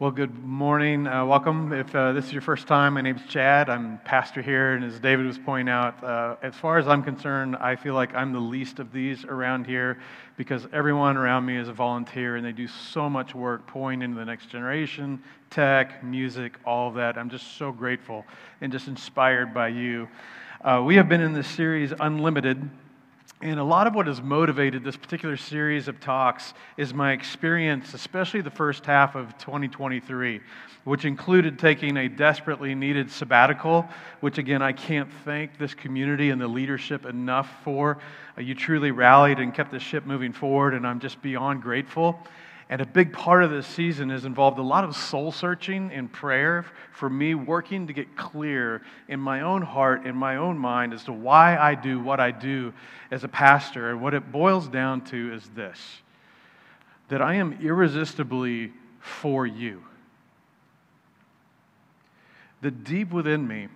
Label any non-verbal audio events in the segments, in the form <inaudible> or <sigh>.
Well, good morning. Uh, welcome. If uh, this is your first time, my name's Chad. I'm pastor here, and as David was pointing out, uh, as far as I'm concerned, I feel like I'm the least of these around here because everyone around me is a volunteer, and they do so much work pouring into the next generation, tech, music, all of that. I'm just so grateful and just inspired by you. Uh, we have been in this series, Unlimited. And a lot of what has motivated this particular series of talks is my experience, especially the first half of 2023, which included taking a desperately needed sabbatical, which again, I can't thank this community and the leadership enough for. Uh, you truly rallied and kept the ship moving forward, and I'm just beyond grateful. And a big part of this season has involved a lot of soul searching and prayer for me working to get clear in my own heart, in my own mind, as to why I do what I do as a pastor. And what it boils down to is this that I am irresistibly for you. That deep within me,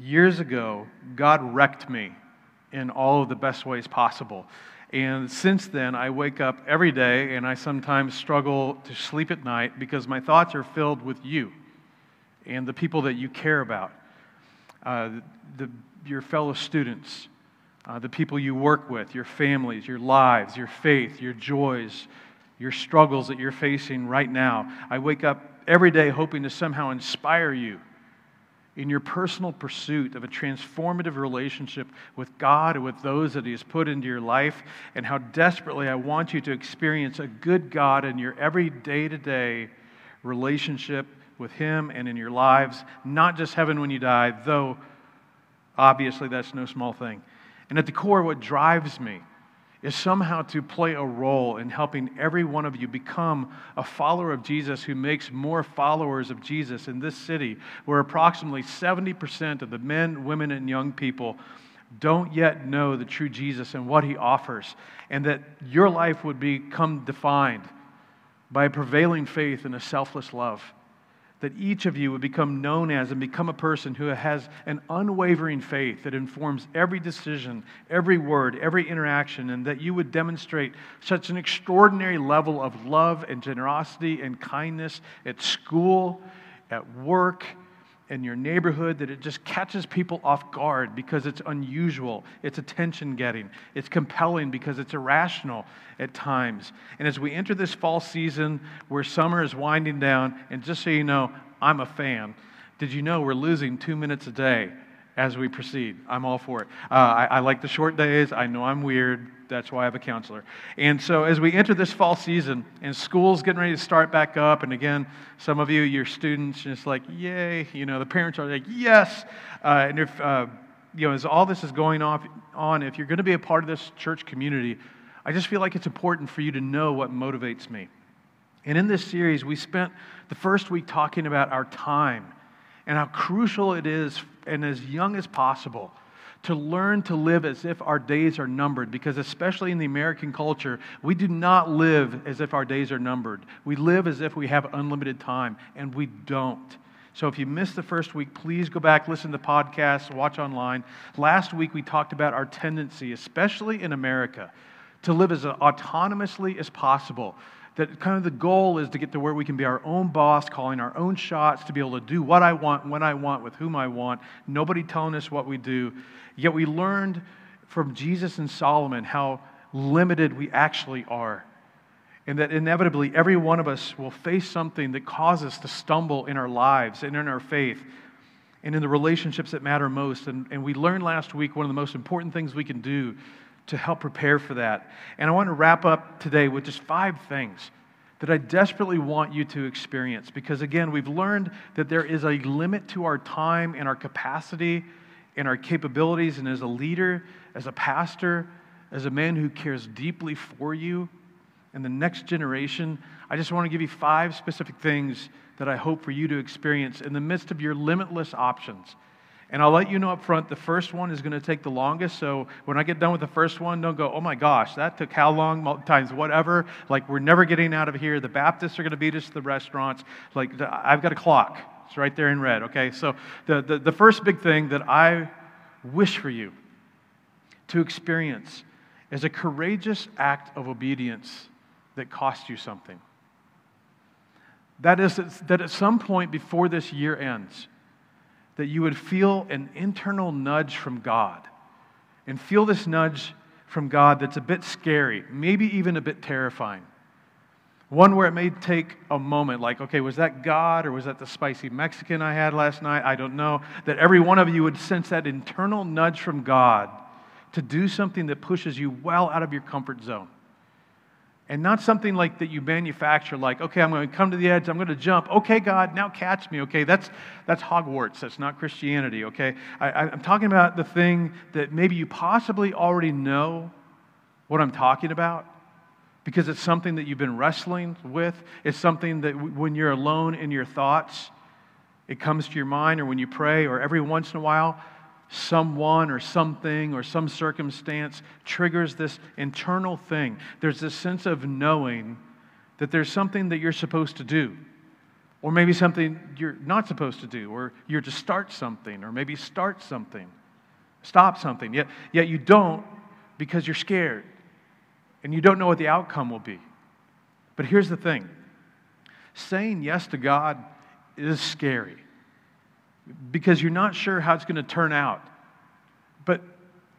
years ago, God wrecked me in all of the best ways possible. And since then, I wake up every day and I sometimes struggle to sleep at night because my thoughts are filled with you and the people that you care about, uh, the, your fellow students, uh, the people you work with, your families, your lives, your faith, your joys, your struggles that you're facing right now. I wake up every day hoping to somehow inspire you in your personal pursuit of a transformative relationship with God and with those that He has put into your life, and how desperately I want you to experience a good God in your every day to day relationship with Him and in your lives, not just heaven when you die, though obviously that's no small thing. And at the core, what drives me is somehow to play a role in helping every one of you become a follower of Jesus who makes more followers of Jesus in this city, where approximately 70% of the men, women, and young people don't yet know the true Jesus and what he offers, and that your life would become defined by a prevailing faith and a selfless love that each of you would become known as and become a person who has an unwavering faith that informs every decision, every word, every interaction, and that you would demonstrate such an extraordinary level of love and generosity and kindness at school, at work, in your neighborhood that it just catches people off guard because it's unusual, it's attention getting, it's compelling because it's irrational at times. And as we enter this fall season where summer is winding down, and just so you know, I'm a fan. Did you know we're losing two minutes a day as we proceed? I'm all for it. Uh, I, I like the short days. I know I'm weird. That's why I have a counselor. And so, as we enter this fall season and school's getting ready to start back up, and again, some of you, your students, just like, yay, you know, the parents are like, yes. Uh, and if, uh, you know, as all this is going off, on, if you're going to be a part of this church community, I just feel like it's important for you to know what motivates me. And in this series, we spent the first week talking about our time and how crucial it is, and as young as possible, to learn to live as if our days are numbered, because especially in the American culture, we do not live as if our days are numbered. We live as if we have unlimited time, and we don't. So if you missed the first week, please go back, listen to podcasts, watch online. Last week, we talked about our tendency, especially in America, to live as autonomously as possible that kind of the goal is to get to where we can be our own boss, calling our own shots, to be able to do what I want, when I want, with whom I want, nobody telling us what we do. Yet we learned from Jesus and Solomon how limited we actually are. And that inevitably every one of us will face something that causes us to stumble in our lives and in our faith and in the relationships that matter most. And, and we learned last week one of the most important things we can do to help prepare for that. And I want to wrap up today with just five things that I desperately want you to experience because, again, we've learned that there is a limit to our time and our capacity and our capabilities. And as a leader, as a pastor, as a man who cares deeply for you and the next generation, I just want to give you five specific things that I hope for you to experience in the midst of your limitless options. And I'll let you know up front, the first one is going to take the longest. So when I get done with the first one, don't go, oh my gosh, that took how long? Times whatever. Like, we're never getting out of here. The Baptists are going to beat us to the restaurants. Like, I've got a clock. It's right there in red, okay? So the, the, the first big thing that I wish for you to experience is a courageous act of obedience that costs you something. That is, that at some point before this year ends, that you would feel an internal nudge from God and feel this nudge from God that's a bit scary, maybe even a bit terrifying. One where it may take a moment, like, okay, was that God or was that the spicy Mexican I had last night? I don't know. That every one of you would sense that internal nudge from God to do something that pushes you well out of your comfort zone. And not something like that you manufacture, like, okay, I'm going to come to the edge, I'm going to jump. Okay, God, now catch me. Okay, that's, that's Hogwarts, that's not Christianity, okay? I, I'm talking about the thing that maybe you possibly already know what I'm talking about because it's something that you've been wrestling with. It's something that when you're alone in your thoughts, it comes to your mind, or when you pray, or every once in a while, someone or something or some circumstance triggers this internal thing. There's this sense of knowing that there's something that you're supposed to do, or maybe something you're not supposed to do, or you're to start something, or maybe start something, stop something. Yet, yet you don't because you're scared and you don't know what the outcome will be. But here's the thing saying yes to God is scary because you're not sure how it's going to turn out. But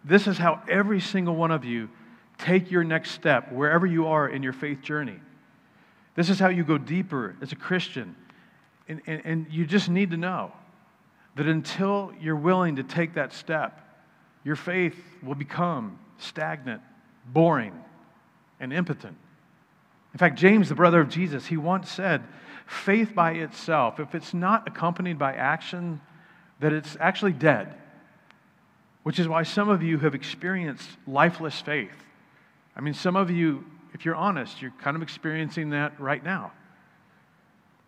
this is how every single one of you take your next step wherever you are in your faith journey. This is how you go deeper as a Christian. And, and, and you just need to know that until you're willing to take that step, your faith will become stagnant, boring, and impotent. In fact, James, the brother of Jesus, he once said, faith by itself, if it's not accompanied by action, that it's actually dead. Which is why some of you have experienced lifeless faith. I mean, some of you, if you're honest, you're kind of experiencing that right now.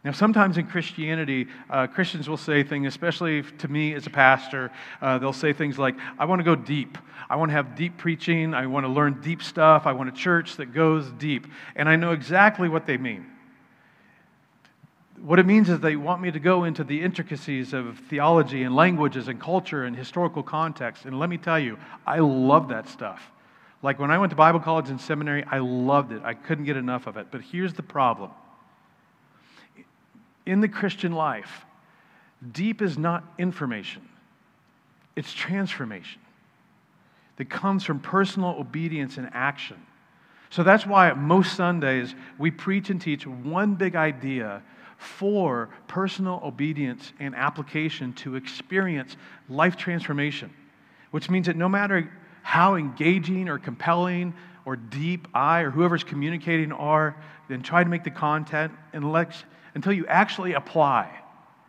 Now, sometimes in Christianity, uh, Christians will say things, especially to me as a pastor, uh, they'll say things like, I want to go deep. I want to have deep preaching. I want to learn deep stuff. I want a church that goes deep. And I know exactly what they mean. What it means is they want me to go into the intricacies of theology and languages and culture and historical context. And let me tell you, I love that stuff. Like when I went to Bible college and seminary, I loved it. I couldn't get enough of it. But here's the problem in the Christian life, deep is not information, it's transformation that comes from personal obedience and action. So that's why most Sundays we preach and teach one big idea for personal obedience and application to experience life transformation, which means that no matter how engaging or compelling or deep I or whoever's communicating are, then try to make the content until you actually apply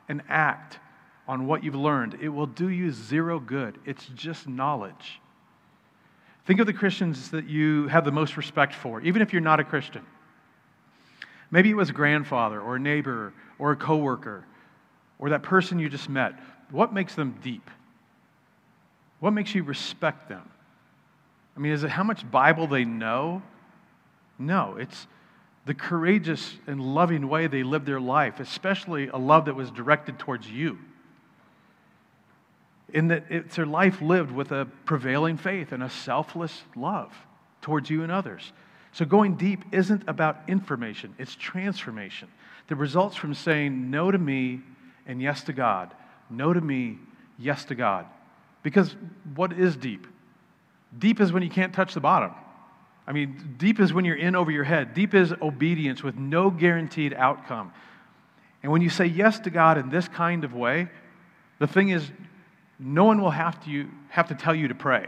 and act on what you've learned, it will do you zero good. It's just knowledge. Think of the Christians that you have the most respect for, even if you're not a Christian. Maybe it was a grandfather or a neighbor or a coworker or that person you just met. What makes them deep? What makes you respect them? I mean, is it how much Bible they know? No, it's the courageous and loving way they lived their life, especially a love that was directed towards you. In that it's their life lived with a prevailing faith and a selfless love towards you and others. So going deep isn't about information, it's transformation that results from saying no to me and yes to God. No to me, yes to God. Because what is deep? Deep is when you can't touch the bottom. I mean, deep is when you're in over your head. Deep is obedience with no guaranteed outcome. And when you say yes to God in this kind of way, the thing is, no one will have to, have to tell you to pray.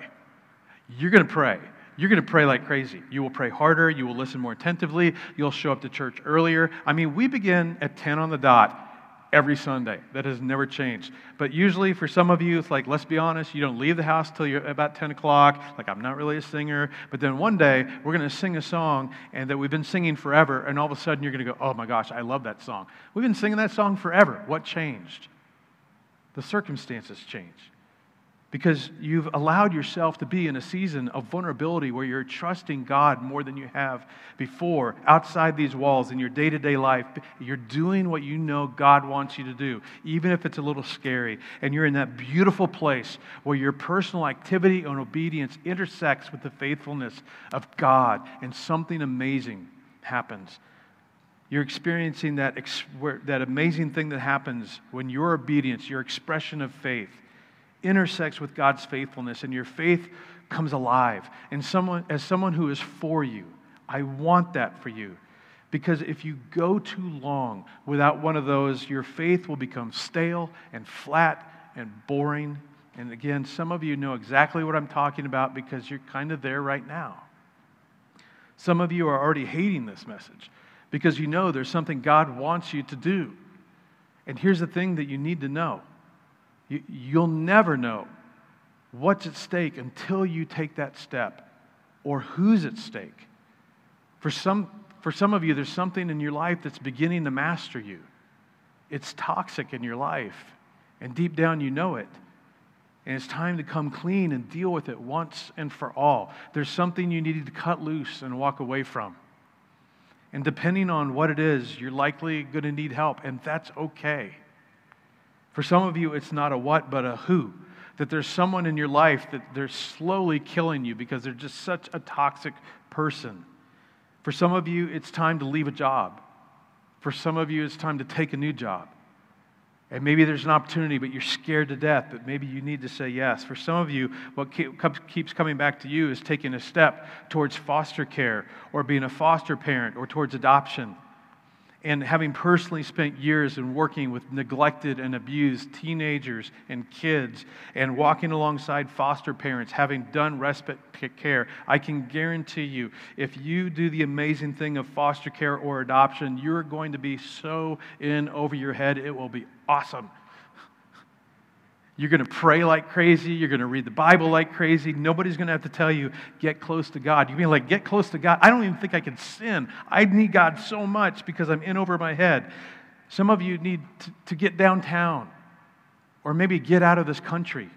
You're going to pray. You're going to pray like crazy. You will pray harder. You will listen more attentively. You'll show up to church earlier. I mean, we begin at 10 on the dot every Sunday. That has never changed. But usually, for some of you, it's like, let's be honest, you don't leave the house till you're about 10 o'clock. Like, I'm not really a singer. But then one day, we're going to sing a song and that we've been singing forever. And all of a sudden, you're going to go, oh my gosh, I love that song. We've been singing that song forever. What changed? The circumstances changed because you've allowed yourself to be in a season of vulnerability where you're trusting God more than you have before outside these walls in your day to day life. You're doing what you know God wants you to do, even if it's a little scary. And you're in that beautiful place where your personal activity and obedience intersects with the faithfulness of God, and something amazing happens. You're experiencing that, that amazing thing that happens when your obedience, your expression of faith, intersects with God's faithfulness and your faith comes alive. And someone, as someone who is for you, I want that for you. Because if you go too long without one of those, your faith will become stale and flat and boring. And again, some of you know exactly what I'm talking about because you're kind of there right now. Some of you are already hating this message because you know there's something God wants you to do. And here's the thing that you need to know you, will never know what's at stake until you take that step or who's at stake. For some, for some of you, there's something in your life that's beginning to master you. It's toxic in your life, and deep down you know it. And it's time to come clean and deal with it once and for all. There's something you needed to cut loose and walk away from. And depending on what it is, you're likely going to need help, and that's okay. For some of you, it's not a what, but a who. That there's someone in your life that they're slowly killing you because they're just such a toxic person. For some of you, it's time to leave a job. For some of you, it's time to take a new job. And maybe there's an opportunity, but you're scared to death, but maybe you need to say yes. For some of you, what keeps coming back to you is taking a step towards foster care or being a foster parent or towards adoption and having personally spent years in working with neglected and abused teenagers and kids and walking alongside foster parents, having done respite care, I can guarantee you if you do the amazing thing of foster care or adoption, you're going to be so in over your head, it will be awesome. You're going to pray like crazy. You're going to read the Bible like crazy. Nobody's going to have to tell you, get close to God. You mean like, get close to God? I don't even think I can sin. I need God so much because I'm in over my head. Some of you need to, to get downtown or maybe get out of this country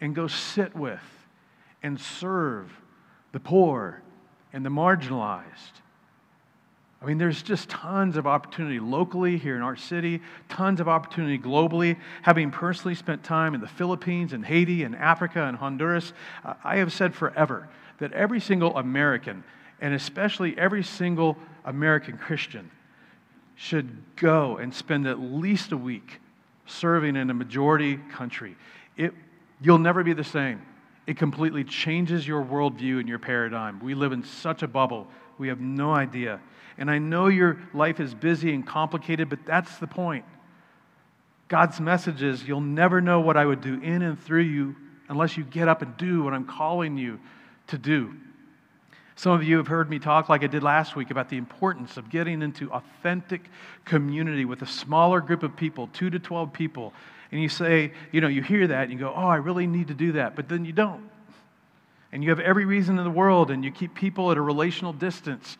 and go sit with and serve the poor and the marginalized I mean, there's just tons of opportunity locally here in our city, tons of opportunity globally. Having personally spent time in the Philippines and Haiti and Africa and Honduras, uh, I have said forever that every single American, and especially every single American Christian, should go and spend at least a week serving in a majority country. It, you'll never be the same. It completely changes your worldview and your paradigm. We live in such a bubble, we have no idea. And I know your life is busy and complicated, but that's the point. God's message is you'll never know what I would do in and through you unless you get up and do what I'm calling you to do. Some of you have heard me talk, like I did last week, about the importance of getting into authentic community with a smaller group of people, two to 12 people. And you say, you know, you hear that and you go, oh, I really need to do that. But then you don't. And you have every reason in the world, and you keep people at a relational distance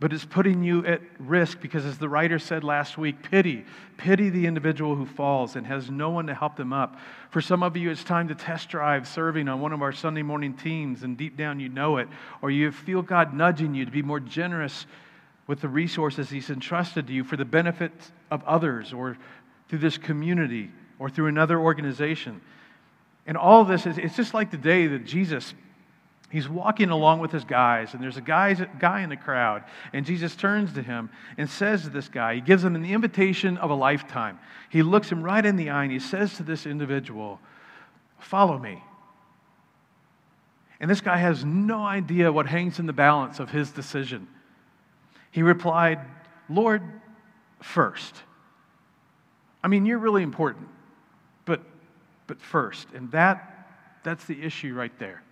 but it's putting you at risk because, as the writer said last week, pity. Pity the individual who falls and has no one to help them up. For some of you, it's time to test drive serving on one of our Sunday morning teams, and deep down you know it. Or you feel God nudging you to be more generous with the resources He's entrusted to you for the benefit of others, or through this community, or through another organization. And all this is it's just like the day that Jesus He's walking along with his guys, and there's a guy, guy in the crowd. And Jesus turns to him and says to this guy, he gives him the invitation of a lifetime. He looks him right in the eye and he says to this individual, Follow me. And this guy has no idea what hangs in the balance of his decision. He replied, Lord, first. I mean, you're really important, but, but first. And that, that's the issue right there.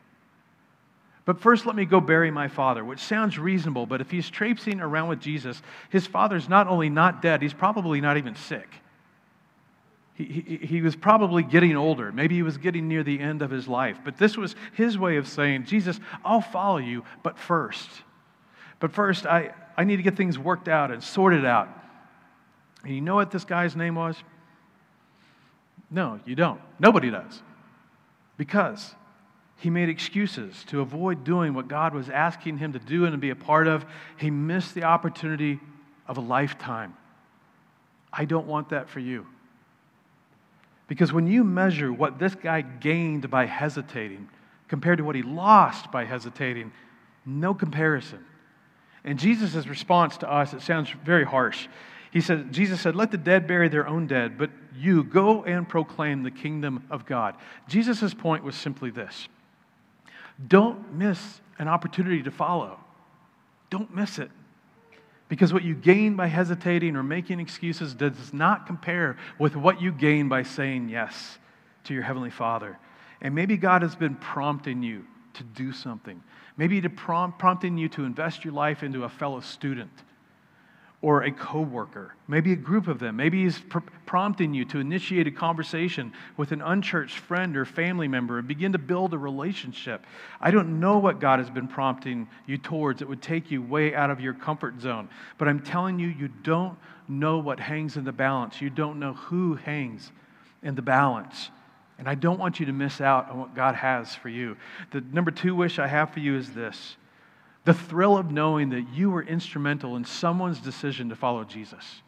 But first, let me go bury my father, which sounds reasonable, but if he's traipsing around with Jesus, his father's not only not dead, he's probably not even sick. He, he, he, was probably getting older. Maybe he was getting near the end of his life. But this was his way of saying, Jesus, I'll follow you, but first. But first, I, I need to get things worked out and sorted out. And you know what this guy's name was? No, you don't. Nobody does. Because he made excuses to avoid doing what God was asking him to do and to be a part of. He missed the opportunity of a lifetime. I don't want that for you. Because when you measure what this guy gained by hesitating compared to what he lost by hesitating, no comparison. And Jesus' response to us, it sounds very harsh. He said, Jesus said, Let the dead bury their own dead, but you go and proclaim the kingdom of God. Jesus' point was simply this don't miss an opportunity to follow. Don't miss it. Because what you gain by hesitating or making excuses does not compare with what you gain by saying yes to your Heavenly Father. And maybe God has been prompting you to do something. Maybe to prompt, prompting you to invest your life into a fellow student or a coworker, maybe a group of them. Maybe he's pr- prompting you to initiate a conversation with an unchurched friend or family member and begin to build a relationship. I don't know what God has been prompting you towards. It would take you way out of your comfort zone. But I'm telling you, you don't know what hangs in the balance. You don't know who hangs in the balance. And I don't want you to miss out on what God has for you. The number two wish I have for you is this the thrill of knowing that you were instrumental in someone's decision to follow Jesus.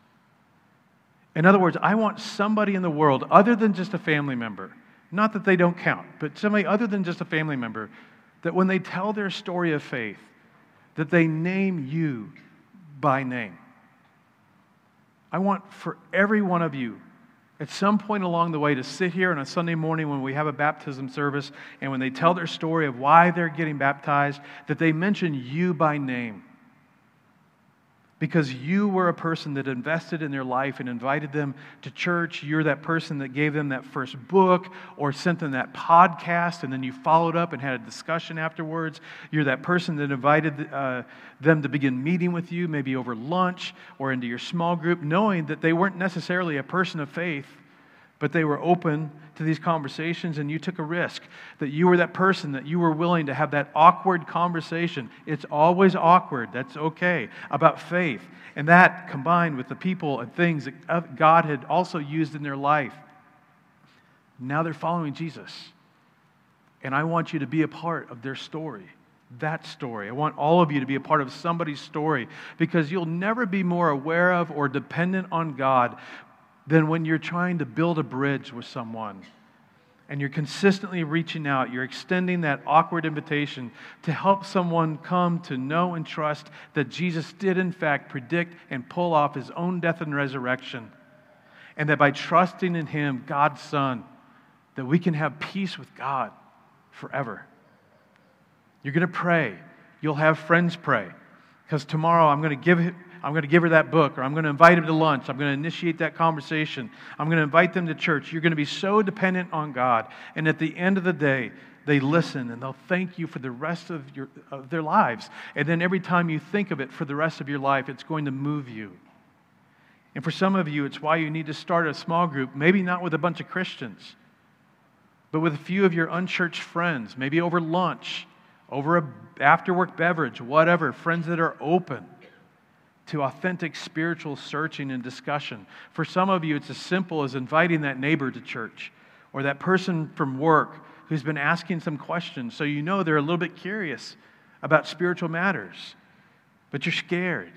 In other words, I want somebody in the world other than just a family member, not that they don't count, but somebody other than just a family member, that when they tell their story of faith, that they name you by name. I want for every one of you at some point along the way to sit here on a Sunday morning when we have a baptism service and when they tell their story of why they're getting baptized, that they mention you by name. Because you were a person that invested in their life and invited them to church. You're that person that gave them that first book or sent them that podcast, and then you followed up and had a discussion afterwards. You're that person that invited uh, them to begin meeting with you, maybe over lunch or into your small group, knowing that they weren't necessarily a person of faith, but they were open to these conversations and you took a risk. That you were that person that you were willing to have that awkward conversation. It's always awkward, that's okay, about faith. And that combined with the people and things that uh, God had also used in their life. Now they're following Jesus. And I want you to be a part of their story that story. I want all of you to be a part of somebody's story because you'll never be more aware of or dependent on God than when you're trying to build a bridge with someone and you're consistently reaching out, you're extending that awkward invitation to help someone come to know and trust that Jesus did, in fact, predict and pull off his own death and resurrection. And that by trusting in him, God's Son, that we can have peace with God forever. You're going to pray. You'll have friends pray. Because tomorrow I'm going to give I'm going to give her that book, or I'm going to invite him to lunch. I'm going to initiate that conversation. I'm going to invite them to church. You're going to be so dependent on God. And at the end of the day, they listen and they'll thank you for the rest of, your, of their lives. And then every time you think of it for the rest of your life, it's going to move you. And for some of you, it's why you need to start a small group, maybe not with a bunch of Christians, but with a few of your unchurched friends, maybe over lunch, over a after work beverage, whatever, friends that are open to authentic spiritual searching and discussion. For some of you, it's as simple as inviting that neighbor to church or that person from work who's been asking some questions so you know they're a little bit curious about spiritual matters, but you're scared.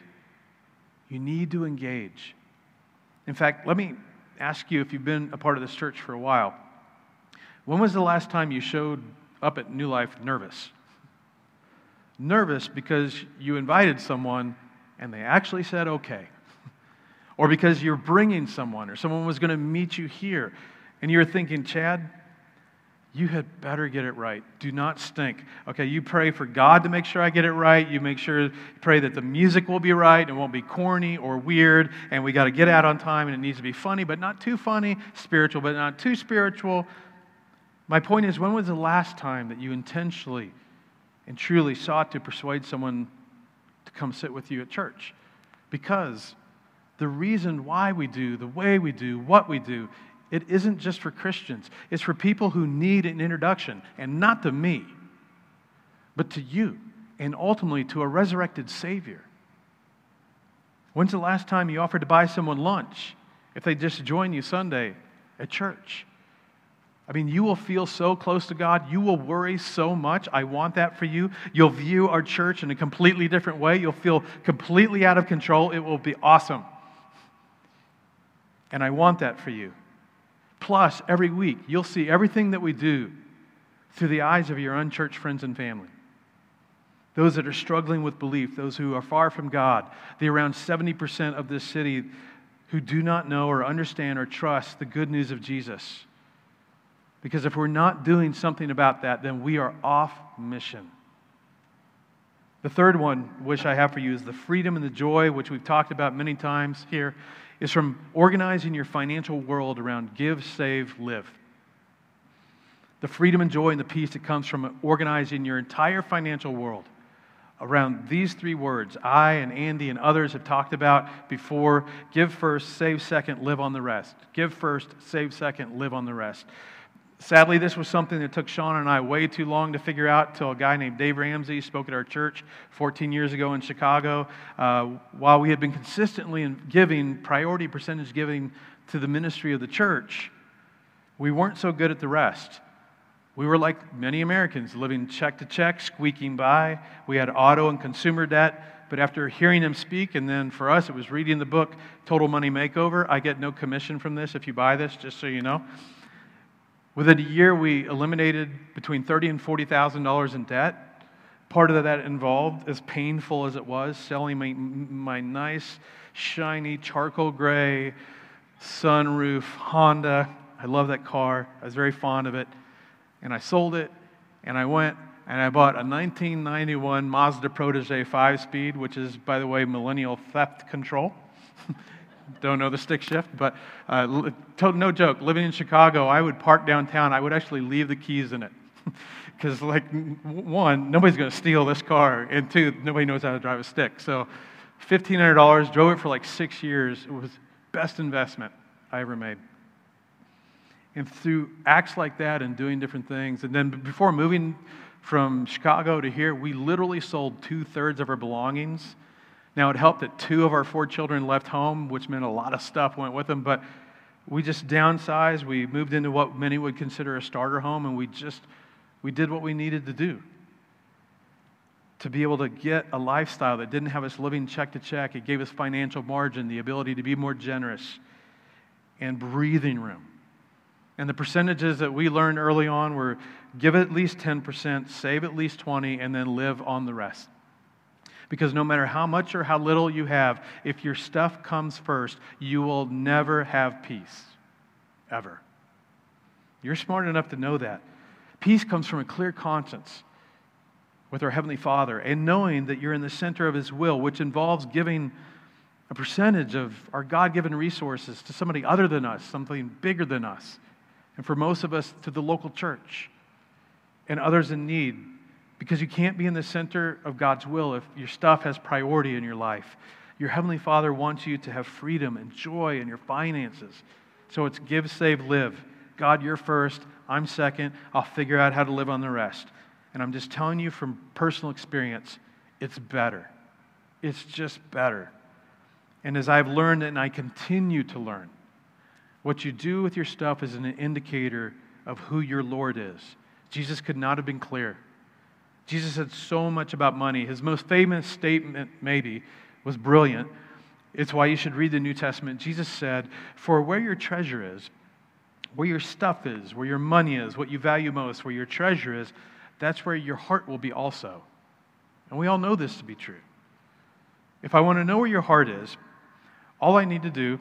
You need to engage. In fact, let me ask you if you've been a part of this church for a while. When was the last time you showed up at New Life nervous? Nervous because you invited someone and they actually said okay. <laughs> or because you're bringing someone or someone was going to meet you here and you're thinking, Chad, you had better get it right. Do not stink. Okay, you pray for God to make sure I get it right. You make sure, pray that the music will be right and won't be corny or weird. And we got to get out on time and it needs to be funny, but not too funny, spiritual, but not too spiritual. My point is, when was the last time that you intentionally and truly sought to persuade someone to come sit with you at church. Because the reason why we do, the way we do, what we do, it isn't just for Christians. It's for people who need an introduction, and not to me, but to you, and ultimately to a resurrected Savior. When's the last time you offered to buy someone lunch if they just join you Sunday at church? I mean, you will feel so close to God. You will worry so much. I want that for you. You'll view our church in a completely different way. You'll feel completely out of control. It will be awesome. And I want that for you. Plus, every week, you'll see everything that we do through the eyes of your unchurched friends and family. those that are struggling with belief, those who are far from God, the around 70% of this city who do not know or understand or trust the good news of Jesus. Because if we're not doing something about that, then we are off mission. The third one, wish I have for you, is the freedom and the joy, which we've talked about many times here, is from organizing your financial world around give, save, live. The freedom and joy and the peace that comes from organizing your entire financial world around these three words I and Andy and others have talked about before give first, save second, live on the rest. Give first, save second, live on the rest. Sadly, this was something that took Sean and I way too long to figure out until a guy named Dave Ramsey spoke at our church 14 years ago in Chicago. Uh, while we had been consistently giving priority percentage giving to the ministry of the church, we weren't so good at the rest. We were like many Americans, living check to check, squeaking by. We had auto and consumer debt. But after hearing him speak, and then for us, it was reading the book Total Money Makeover. I get no commission from this if you buy this, just so you know. Within a year, we eliminated between thirty and forty thousand dollars in debt. Part of that involved, as painful as it was, selling my, my nice, shiny charcoal gray sunroof Honda. I love that car. I was very fond of it. And I sold it, and I went and I bought a 1991 Mazda Protege 5 speed, which is, by the way, millennial theft control. <laughs> don't know the stick shift, but uh, no joke. Living in Chicago, I would park downtown. I would actually leave the keys in it. <laughs> Because, like, one, nobody's going to steal this car, and two, nobody knows how to drive a stick. So, $1,500, drove it for like six years. It was best investment I ever made. And through acts like that and doing different things, and then before moving from Chicago to here, we literally sold two thirds of our belongings now, it helped that two of our four children left home, which meant a lot of stuff went with them, but we just downsized. We moved into what many would consider a starter home, and we just we did what we needed to do to be able to get a lifestyle that didn't have us living check to check. It gave us financial margin, the ability to be more generous, and breathing room. And the percentages that we learned early on were give at least 10%, save at least 20, and then live on the rest. Because no matter how much or how little you have, if your stuff comes first, you will never have peace. Ever. You're smart enough to know that. Peace comes from a clear conscience with our Heavenly Father and knowing that you're in the center of His will, which involves giving a percentage of our God given resources to somebody other than us, something bigger than us. And for most of us, to the local church and others in need because you can't be in the center of God's will if your stuff has priority in your life. Your Heavenly Father wants you to have freedom and joy in your finances. So it's give, save, live. God, you're first. I'm second. I'll figure out how to live on the rest. And I'm just telling you from personal experience, it's better. It's just better. And as I've learned and I continue to learn, what you do with your stuff is an indicator of who your Lord is. Jesus could not have been clearer. Jesus said so much about money. His most famous statement, maybe, was brilliant. It's why you should read the New Testament. Jesus said, For where your treasure is, where your stuff is, where your money is, what you value most, where your treasure is, that's where your heart will be also. And we all know this to be true. If I want to know where your heart is, all I need to do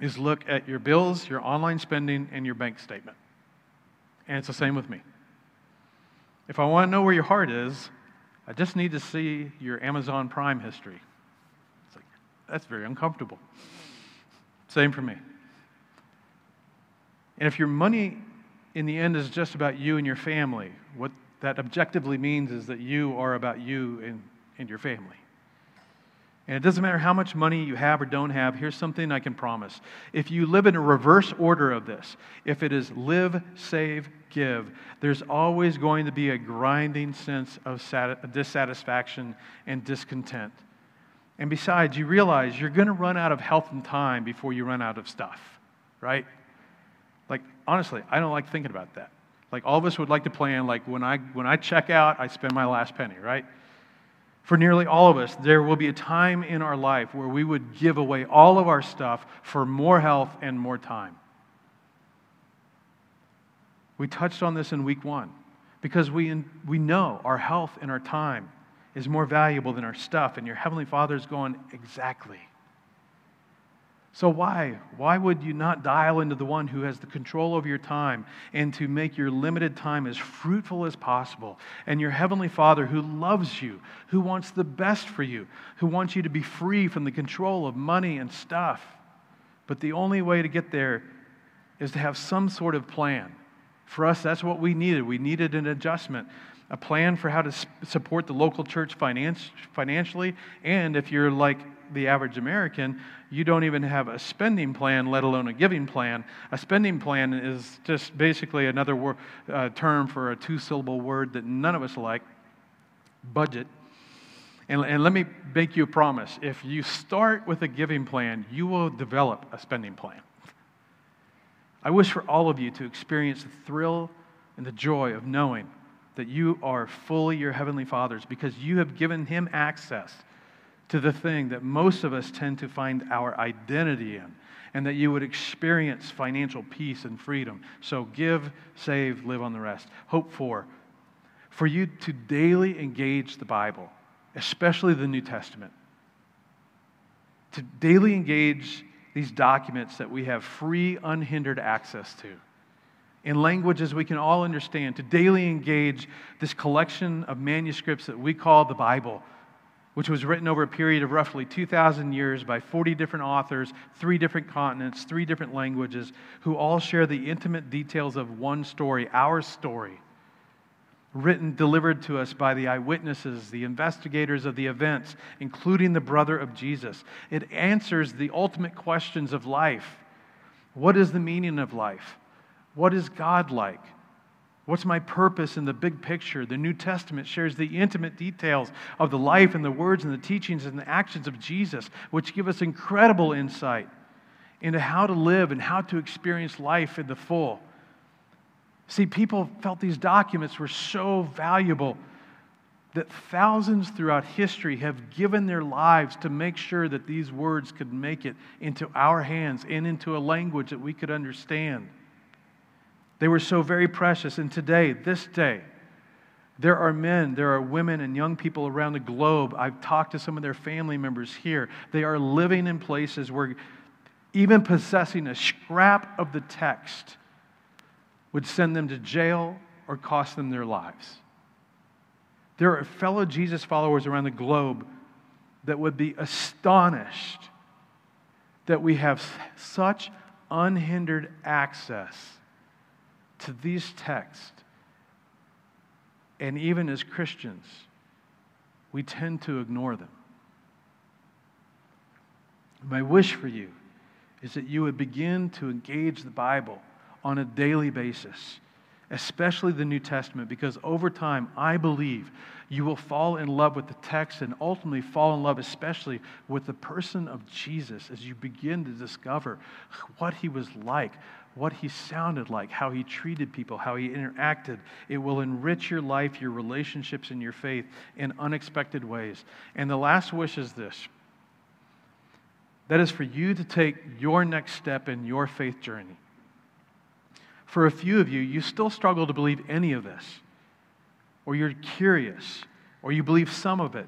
is look at your bills, your online spending, and your bank statement. And it's the same with me. If I want to know where your heart is, I just need to see your Amazon Prime history. It's like, that's very uncomfortable. Same for me. And if your money in the end is just about you and your family, what that objectively means is that you are about you and, and your family. And it doesn't matter how much money you have or don't have, here's something I can promise. If you live in a reverse order of this, if it is live, save, give, there's always going to be a grinding sense of dissatisfaction and discontent. And besides, you realize you're going to run out of health and time before you run out of stuff, right? Like, honestly, I don't like thinking about that. Like, all of us would like to plan, like, when I, when I check out, I spend my last penny, right? For nearly all of us, there will be a time in our life where we would give away all of our stuff for more health and more time. We touched on this in week one because we, we know our health and our time is more valuable than our stuff. And your Heavenly Father is going, Exactly. So, why? Why would you not dial into the one who has the control over your time and to make your limited time as fruitful as possible? And your Heavenly Father who loves you, who wants the best for you, who wants you to be free from the control of money and stuff. But the only way to get there is to have some sort of plan. For us, that's what we needed. We needed an adjustment, a plan for how to support the local church finance, financially. And if you're like the average American, you don't even have a spending plan, let alone a giving plan. A spending plan is just basically another wor- uh, term for a two syllable word that none of us like budget. And, and let me make you a promise if you start with a giving plan, you will develop a spending plan. I wish for all of you to experience the thrill and the joy of knowing that you are fully your Heavenly Father's because you have given Him access to the thing that most of us tend to find our identity in, and that you would experience financial peace and freedom. So give, save, live on the rest. Hope for, for you to daily engage the Bible, especially the New Testament, to daily engage these documents that we have free, unhindered access to in languages we can all understand, to daily engage this collection of manuscripts that we call the Bible which was written over a period of roughly 2,000 years by 40 different authors, three different continents, three different languages, who all share the intimate details of one story, our story, written, delivered to us by the eyewitnesses, the investigators of the events, including the brother of Jesus. It answers the ultimate questions of life. What is the meaning of life? What is God like? What's my purpose in the big picture? The New Testament shares the intimate details of the life and the words and the teachings and the actions of Jesus, which give us incredible insight into how to live and how to experience life in the full. See, people felt these documents were so valuable that thousands throughout history have given their lives to make sure that these words could make it into our hands and into a language that we could understand. They were so very precious. And today, this day, there are men, there are women, and young people around the globe. I've talked to some of their family members here. They are living in places where even possessing a scrap of the text would send them to jail or cost them their lives. There are fellow Jesus followers around the globe that would be astonished that we have such unhindered access to these texts, and even as Christians, we tend to ignore them. My wish for you is that you would begin to engage the Bible on a daily basis, especially the New Testament, because over time, I believe you will fall in love with the text and ultimately fall in love, especially with the person of Jesus, as you begin to discover what he was like, what he sounded like, how he treated people, how he interacted. It will enrich your life, your relationships, and your faith in unexpected ways. And the last wish is this that is for you to take your next step in your faith journey. For a few of you, you still struggle to believe any of this, or you're curious, or you believe some of it,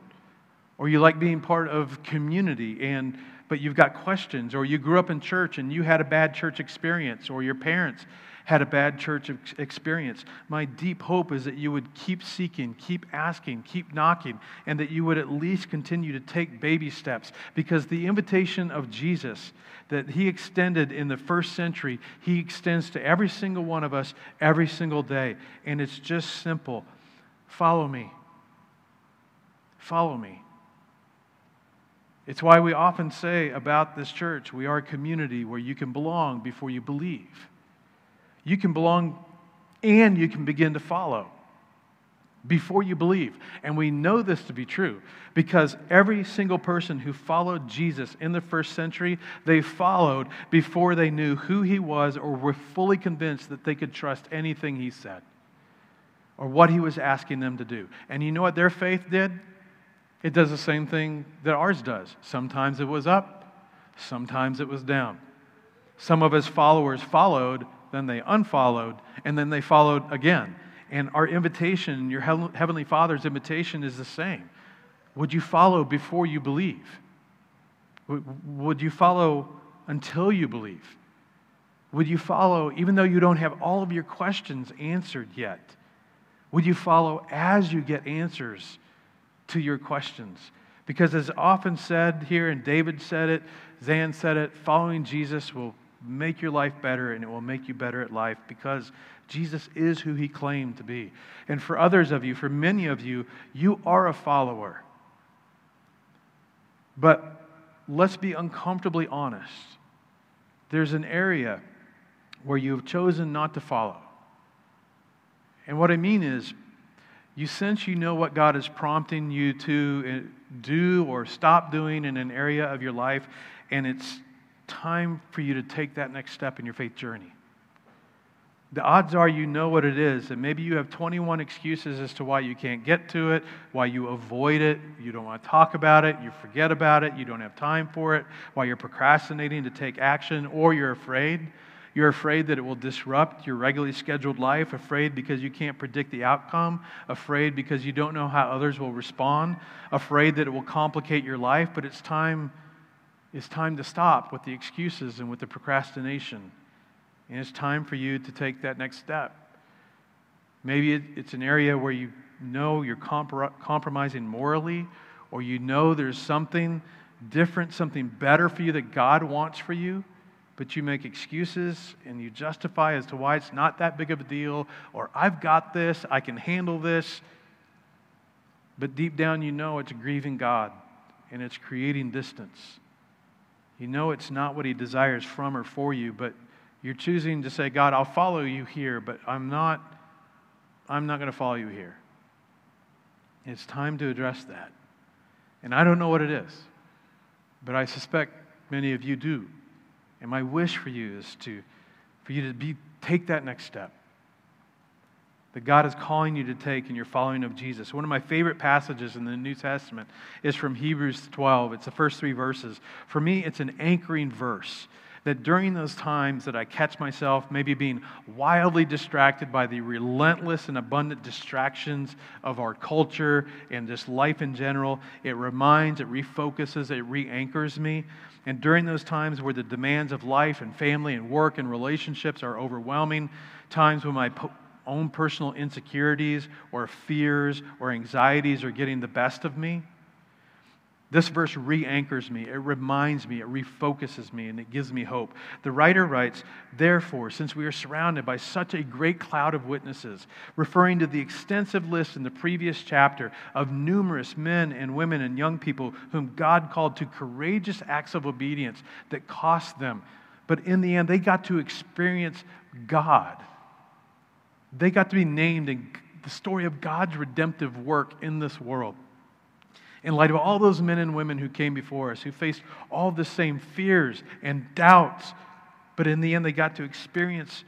or you like being part of community and but you've got questions, or you grew up in church and you had a bad church experience, or your parents had a bad church experience. My deep hope is that you would keep seeking, keep asking, keep knocking, and that you would at least continue to take baby steps because the invitation of Jesus that he extended in the first century, he extends to every single one of us every single day. And it's just simple follow me. Follow me. It's why we often say about this church, we are a community where you can belong before you believe. You can belong and you can begin to follow before you believe. And we know this to be true because every single person who followed Jesus in the first century, they followed before they knew who he was or were fully convinced that they could trust anything he said or what he was asking them to do. And you know what their faith did? It does the same thing that ours does. Sometimes it was up, sometimes it was down. Some of his followers followed, then they unfollowed, and then they followed again. And our invitation, your Heavenly Father's invitation, is the same. Would you follow before you believe? Would you follow until you believe? Would you follow even though you don't have all of your questions answered yet? Would you follow as you get answers to your questions? Because, as often said here, and David said it, Zan said it, following Jesus will make your life better and it will make you better at life because Jesus is who he claimed to be. And for others of you, for many of you, you are a follower. But let's be uncomfortably honest. There's an area where you've chosen not to follow. And what I mean is, you sense you know what God is prompting you to uh, do or stop doing in an area of your life, and it's time for you to take that next step in your faith journey. The odds are you know what it is, and maybe you have 21 excuses as to why you can't get to it, why you avoid it, you don't want to talk about it, you forget about it, you don't have time for it, why you're procrastinating to take action, or you're afraid. You're afraid that it will disrupt your regularly scheduled life, afraid because you can't predict the outcome, afraid because you don't know how others will respond, afraid that it will complicate your life, but it's time it's time to stop with the excuses and with the procrastination. And it's time for you to take that next step. Maybe it's an area where you know you're compromising morally, or you know there's something different, something better for you that God wants for you, but you make excuses and you justify as to why it's not that big of a deal, or I've got this, I can handle this. But deep down, you know it's grieving God and it's creating distance. You know it's not what He desires from or for you, but you're choosing to say, God, I'll follow you here, but I'm not, I'm not going to follow you here. It's time to address that. And I don't know what it is, but I suspect many of you do. And my wish for you is to, for you to be, take that next step that God is calling you to take in your following of Jesus. One of my favorite passages in the New Testament is from Hebrews 12. It's the first three verses. For me, it's an anchoring verse that during those times that I catch myself maybe being wildly distracted by the relentless and abundant distractions of our culture and just life in general, it reminds, it refocuses, it re anchors me. And during those times where the demands of life and family and work and relationships are overwhelming, times when my own personal insecurities or fears or anxieties are getting the best of me, this verse re anchors me. It reminds me, it refocuses me, and it gives me hope. The writer writes, Therefore, since we are surrounded by such a great cloud of witnesses, referring to the extensive list in the previous chapter of numerous men and women and young people whom God called to courageous acts of obedience that cost them, but in the end, they got to experience God they got to be named in the story of God's redemptive work in this world. In light of all those men and women who came before us, who faced all the same fears and doubts, but in the end they got to experience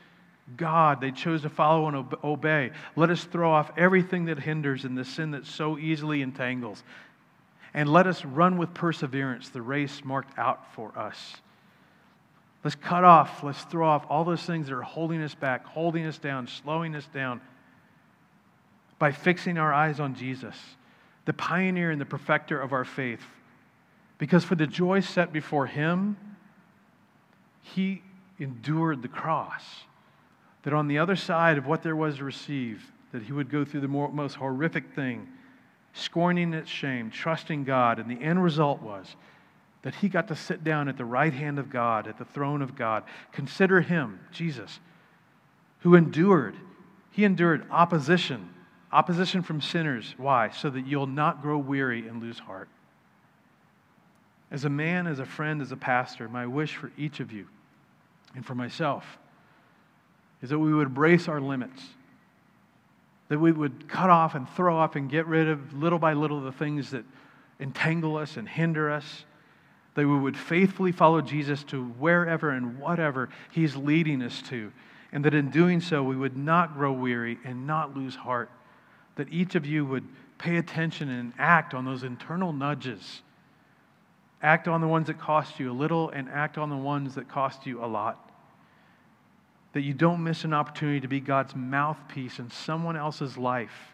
God. They chose to follow and obey. Let us throw off everything that hinders and the sin that so easily entangles. And let us run with perseverance the race marked out for us. Let's cut off, let's throw off all those things that are holding us back, holding us down, slowing us down by fixing our eyes on Jesus, the pioneer and the perfecter of our faith. Because for the joy set before him, he endured the cross. That on the other side of what there was to receive, that he would go through the more, most horrific thing, scorning its shame, trusting God, and the end result was that he got to sit down at the right hand of God, at the throne of God. Consider him, Jesus, who endured. He endured opposition, opposition from sinners. Why? So that you'll not grow weary and lose heart. As a man, as a friend, as a pastor, my wish for each of you and for myself is that we would brace our limits, that we would cut off and throw off and get rid of little by little the things that entangle us and hinder us that we would faithfully follow Jesus to wherever and whatever He's leading us to, and that in doing so, we would not grow weary and not lose heart. That each of you would pay attention and act on those internal nudges. Act on the ones that cost you a little and act on the ones that cost you a lot. That you don't miss an opportunity to be God's mouthpiece in someone else's life.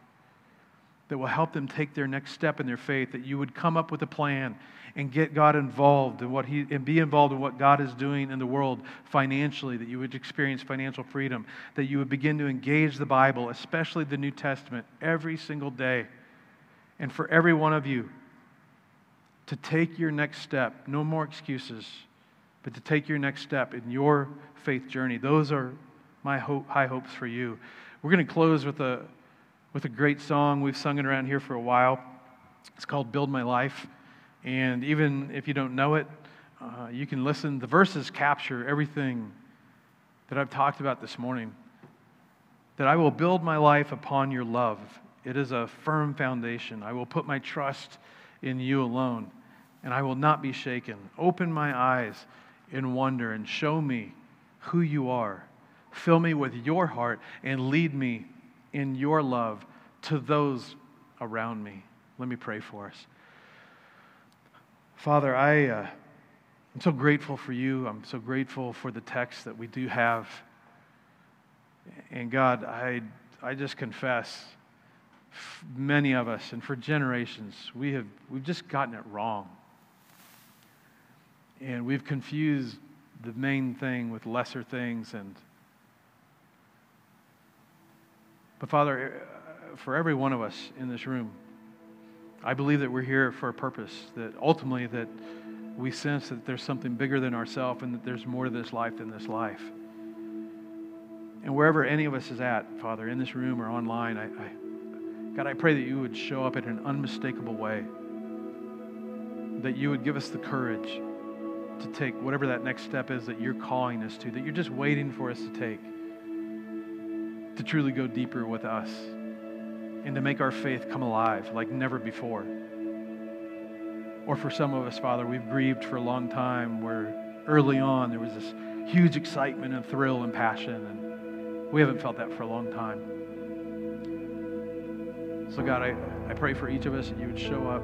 that will help them take their next step in their faith, that you would come up with a plan and get God involved in what he and be involved in what God is doing in the world financially, that you would experience financial freedom, that you would begin to engage the Bible, especially the New Testament, every single day. And for every one of you to take your next step, no more excuses, but to take your next step in your faith journey. Those are my hope, high hopes for you. We're going to close with a with a great song. We've sung it around here for a while. It's called Build My Life. And even if you don't know it, uh, you can listen. The verses capture everything that I've talked about this morning. That I will build my life upon your love. It is a firm foundation. I will put my trust in you alone, and I will not be shaken. Open my eyes in wonder and show me who you are. Fill me with your heart and lead me in your love to those around me. Let me pray for us. Father, I, uh, I'm so grateful for you. I'm so grateful for the text that we do have. And God, I, I just confess, many of us, and for generations, we have, we've just gotten it wrong. And we've confused the main thing with lesser things and But Father, uh, for every one of us in this room, I believe that we're here for a purpose, that ultimately that we sense that there's something bigger than ourselves and that there's more to this life than this life. And wherever any of us is at, Father, in this room or online, I, I, God, I pray that you would show up in an unmistakable way, that you would give us the courage to take whatever that next step is that you're calling us to, that you're just waiting for us to take to truly go deeper with us and to make our faith come alive like never before. Or for some of us, Father, we've grieved for a long time where early on there was this huge excitement and thrill and passion, and we haven't felt that for a long time. So, God, I, I pray for each of us that you would show up,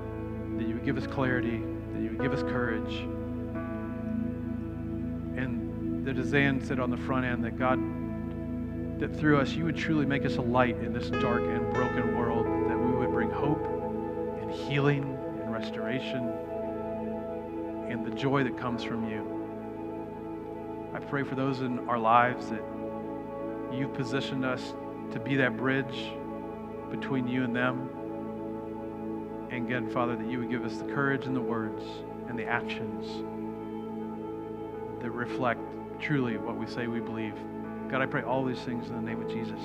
that you would give us clarity, that you would give us courage. And that as Zan said on the front end, that God, that through us you would truly make us a light in this dark and broken world, that we would bring hope and healing and restoration and the joy that comes from you. I pray for those in our lives that you've positioned us to be that bridge between you and them. And again, Father, that you would give us the courage and the words and the actions that reflect truly what we say we believe. God, I pray all these things in the name of Jesus.